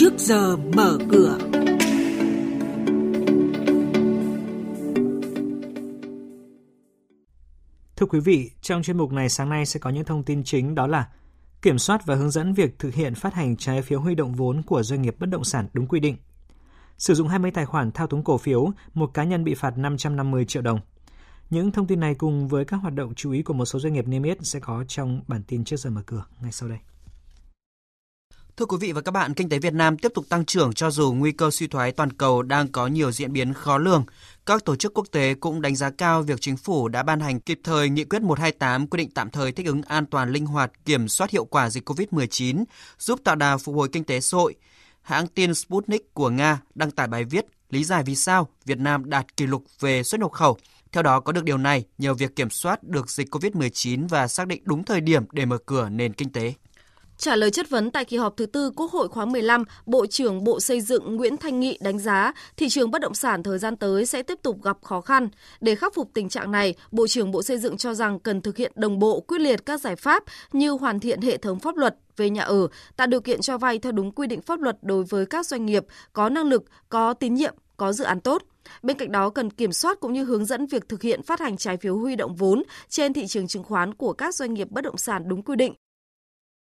trước giờ mở cửa. Thưa quý vị, trong chuyên mục này sáng nay sẽ có những thông tin chính đó là kiểm soát và hướng dẫn việc thực hiện phát hành trái phiếu huy động vốn của doanh nghiệp bất động sản đúng quy định. Sử dụng 20 tài khoản thao túng cổ phiếu, một cá nhân bị phạt 550 triệu đồng. Những thông tin này cùng với các hoạt động chú ý của một số doanh nghiệp niêm yết sẽ có trong bản tin trước giờ mở cửa ngay sau đây. Thưa quý vị và các bạn, kinh tế Việt Nam tiếp tục tăng trưởng cho dù nguy cơ suy thoái toàn cầu đang có nhiều diễn biến khó lường. Các tổ chức quốc tế cũng đánh giá cao việc chính phủ đã ban hành kịp thời nghị quyết 128 quy định tạm thời thích ứng an toàn linh hoạt kiểm soát hiệu quả dịch COVID-19, giúp tạo đà phục hồi kinh tế xã hội. Hãng tin Sputnik của Nga đăng tải bài viết lý giải vì sao Việt Nam đạt kỷ lục về xuất nhập khẩu. Theo đó, có được điều này nhờ việc kiểm soát được dịch COVID-19 và xác định đúng thời điểm để mở cửa nền kinh tế. Trả lời chất vấn tại kỳ họp thứ tư Quốc hội khóa 15, Bộ trưởng Bộ Xây dựng Nguyễn Thanh Nghị đánh giá thị trường bất động sản thời gian tới sẽ tiếp tục gặp khó khăn. Để khắc phục tình trạng này, Bộ trưởng Bộ Xây dựng cho rằng cần thực hiện đồng bộ quyết liệt các giải pháp như hoàn thiện hệ thống pháp luật về nhà ở, tạo điều kiện cho vay theo đúng quy định pháp luật đối với các doanh nghiệp có năng lực, có tín nhiệm, có dự án tốt. Bên cạnh đó cần kiểm soát cũng như hướng dẫn việc thực hiện phát hành trái phiếu huy động vốn trên thị trường chứng khoán của các doanh nghiệp bất động sản đúng quy định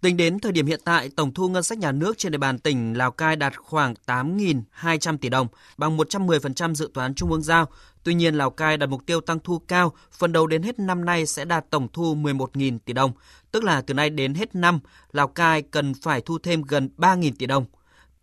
Tính đến thời điểm hiện tại, tổng thu ngân sách nhà nước trên địa bàn tỉnh Lào Cai đạt khoảng 8.200 tỷ đồng, bằng 110% dự toán Trung ương giao. Tuy nhiên, Lào Cai đặt mục tiêu tăng thu cao, phần đầu đến hết năm nay sẽ đạt tổng thu 11.000 tỷ đồng, tức là từ nay đến hết năm, Lào Cai cần phải thu thêm gần 3.000 tỷ đồng.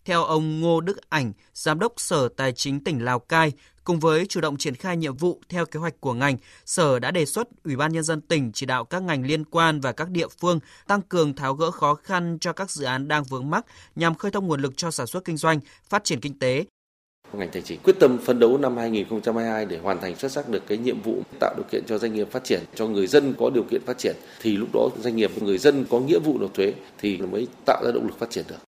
Theo ông Ngô Đức Ảnh, Giám đốc Sở Tài chính tỉnh Lào Cai, Cùng với chủ động triển khai nhiệm vụ theo kế hoạch của ngành, Sở đã đề xuất Ủy ban Nhân dân tỉnh chỉ đạo các ngành liên quan và các địa phương tăng cường tháo gỡ khó khăn cho các dự án đang vướng mắc nhằm khơi thông nguồn lực cho sản xuất kinh doanh, phát triển kinh tế, ngành tài chính quyết tâm phấn đấu năm 2022 để hoàn thành xuất sắc được cái nhiệm vụ tạo điều kiện cho doanh nghiệp phát triển, cho người dân có điều kiện phát triển thì lúc đó doanh nghiệp và người dân có nghĩa vụ nộp thuế thì mới tạo ra động lực phát triển được.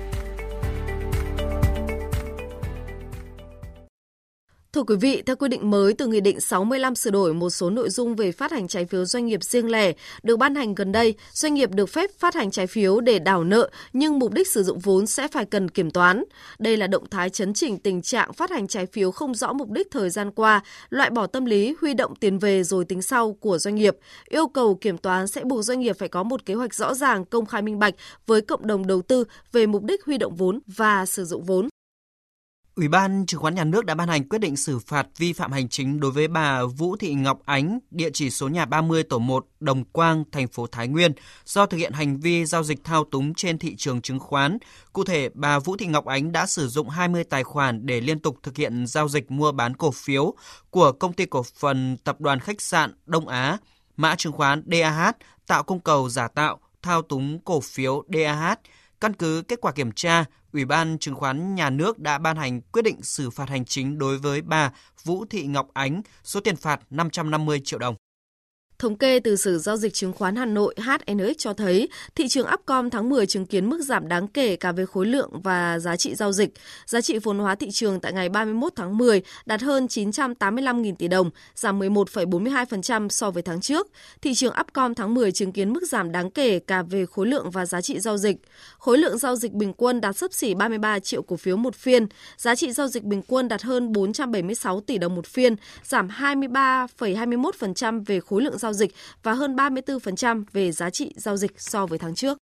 Thưa quý vị, theo quy định mới từ Nghị định 65 sửa đổi một số nội dung về phát hành trái phiếu doanh nghiệp riêng lẻ được ban hành gần đây, doanh nghiệp được phép phát hành trái phiếu để đảo nợ nhưng mục đích sử dụng vốn sẽ phải cần kiểm toán. Đây là động thái chấn chỉnh tình trạng phát hành trái phiếu không rõ mục đích thời gian qua, loại bỏ tâm lý huy động tiền về rồi tính sau của doanh nghiệp. Yêu cầu kiểm toán sẽ buộc doanh nghiệp phải có một kế hoạch rõ ràng, công khai minh bạch với cộng đồng đầu tư về mục đích huy động vốn và sử dụng vốn. Ủy ban Chứng khoán Nhà nước đã ban hành quyết định xử phạt vi phạm hành chính đối với bà Vũ Thị Ngọc Ánh, địa chỉ số nhà 30 tổ 1, Đồng Quang, thành phố Thái Nguyên, do thực hiện hành vi giao dịch thao túng trên thị trường chứng khoán. Cụ thể, bà Vũ Thị Ngọc Ánh đã sử dụng 20 tài khoản để liên tục thực hiện giao dịch mua bán cổ phiếu của công ty cổ phần tập đoàn khách sạn Đông Á, mã chứng khoán DAH, tạo cung cầu giả tạo, thao túng cổ phiếu DAH. Căn cứ kết quả kiểm tra, Ủy ban Chứng khoán Nhà nước đã ban hành quyết định xử phạt hành chính đối với bà Vũ Thị Ngọc Ánh, số tiền phạt 550 triệu đồng. Thống kê từ Sở Giao dịch Chứng khoán Hà Nội HNX cho thấy thị trường Upcom tháng 10 chứng kiến mức giảm đáng kể cả về khối lượng và giá trị giao dịch. Giá trị vốn hóa thị trường tại ngày 31 tháng 10 đạt hơn 985.000 tỷ đồng, giảm 11,42% so với tháng trước. Thị trường Upcom tháng 10 chứng kiến mức giảm đáng kể cả về khối lượng và giá trị giao dịch. Khối lượng giao dịch bình quân đạt sấp xỉ 33 triệu cổ phiếu một phiên, giá trị giao dịch bình quân đạt hơn 476 tỷ đồng một phiên, giảm 23,21% về khối lượng giao giao dịch và hơn 34% về giá trị giao dịch so với tháng trước.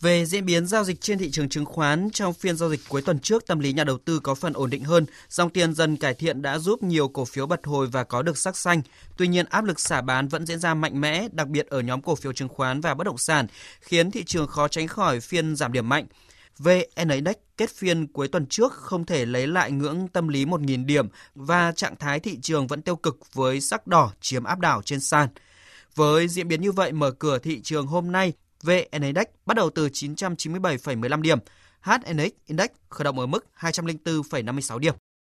Về diễn biến giao dịch trên thị trường chứng khoán trong phiên giao dịch cuối tuần trước, tâm lý nhà đầu tư có phần ổn định hơn, dòng tiền dần cải thiện đã giúp nhiều cổ phiếu bật hồi và có được sắc xanh. Tuy nhiên, áp lực xả bán vẫn diễn ra mạnh mẽ, đặc biệt ở nhóm cổ phiếu chứng khoán và bất động sản, khiến thị trường khó tránh khỏi phiên giảm điểm mạnh. VN Index kết phiên cuối tuần trước không thể lấy lại ngưỡng tâm lý 1.000 điểm và trạng thái thị trường vẫn tiêu cực với sắc đỏ chiếm áp đảo trên sàn. Với diễn biến như vậy, mở cửa thị trường hôm nay, VN Index bắt đầu từ 997,15 điểm, HNX Index khởi động ở mức 204,56 điểm.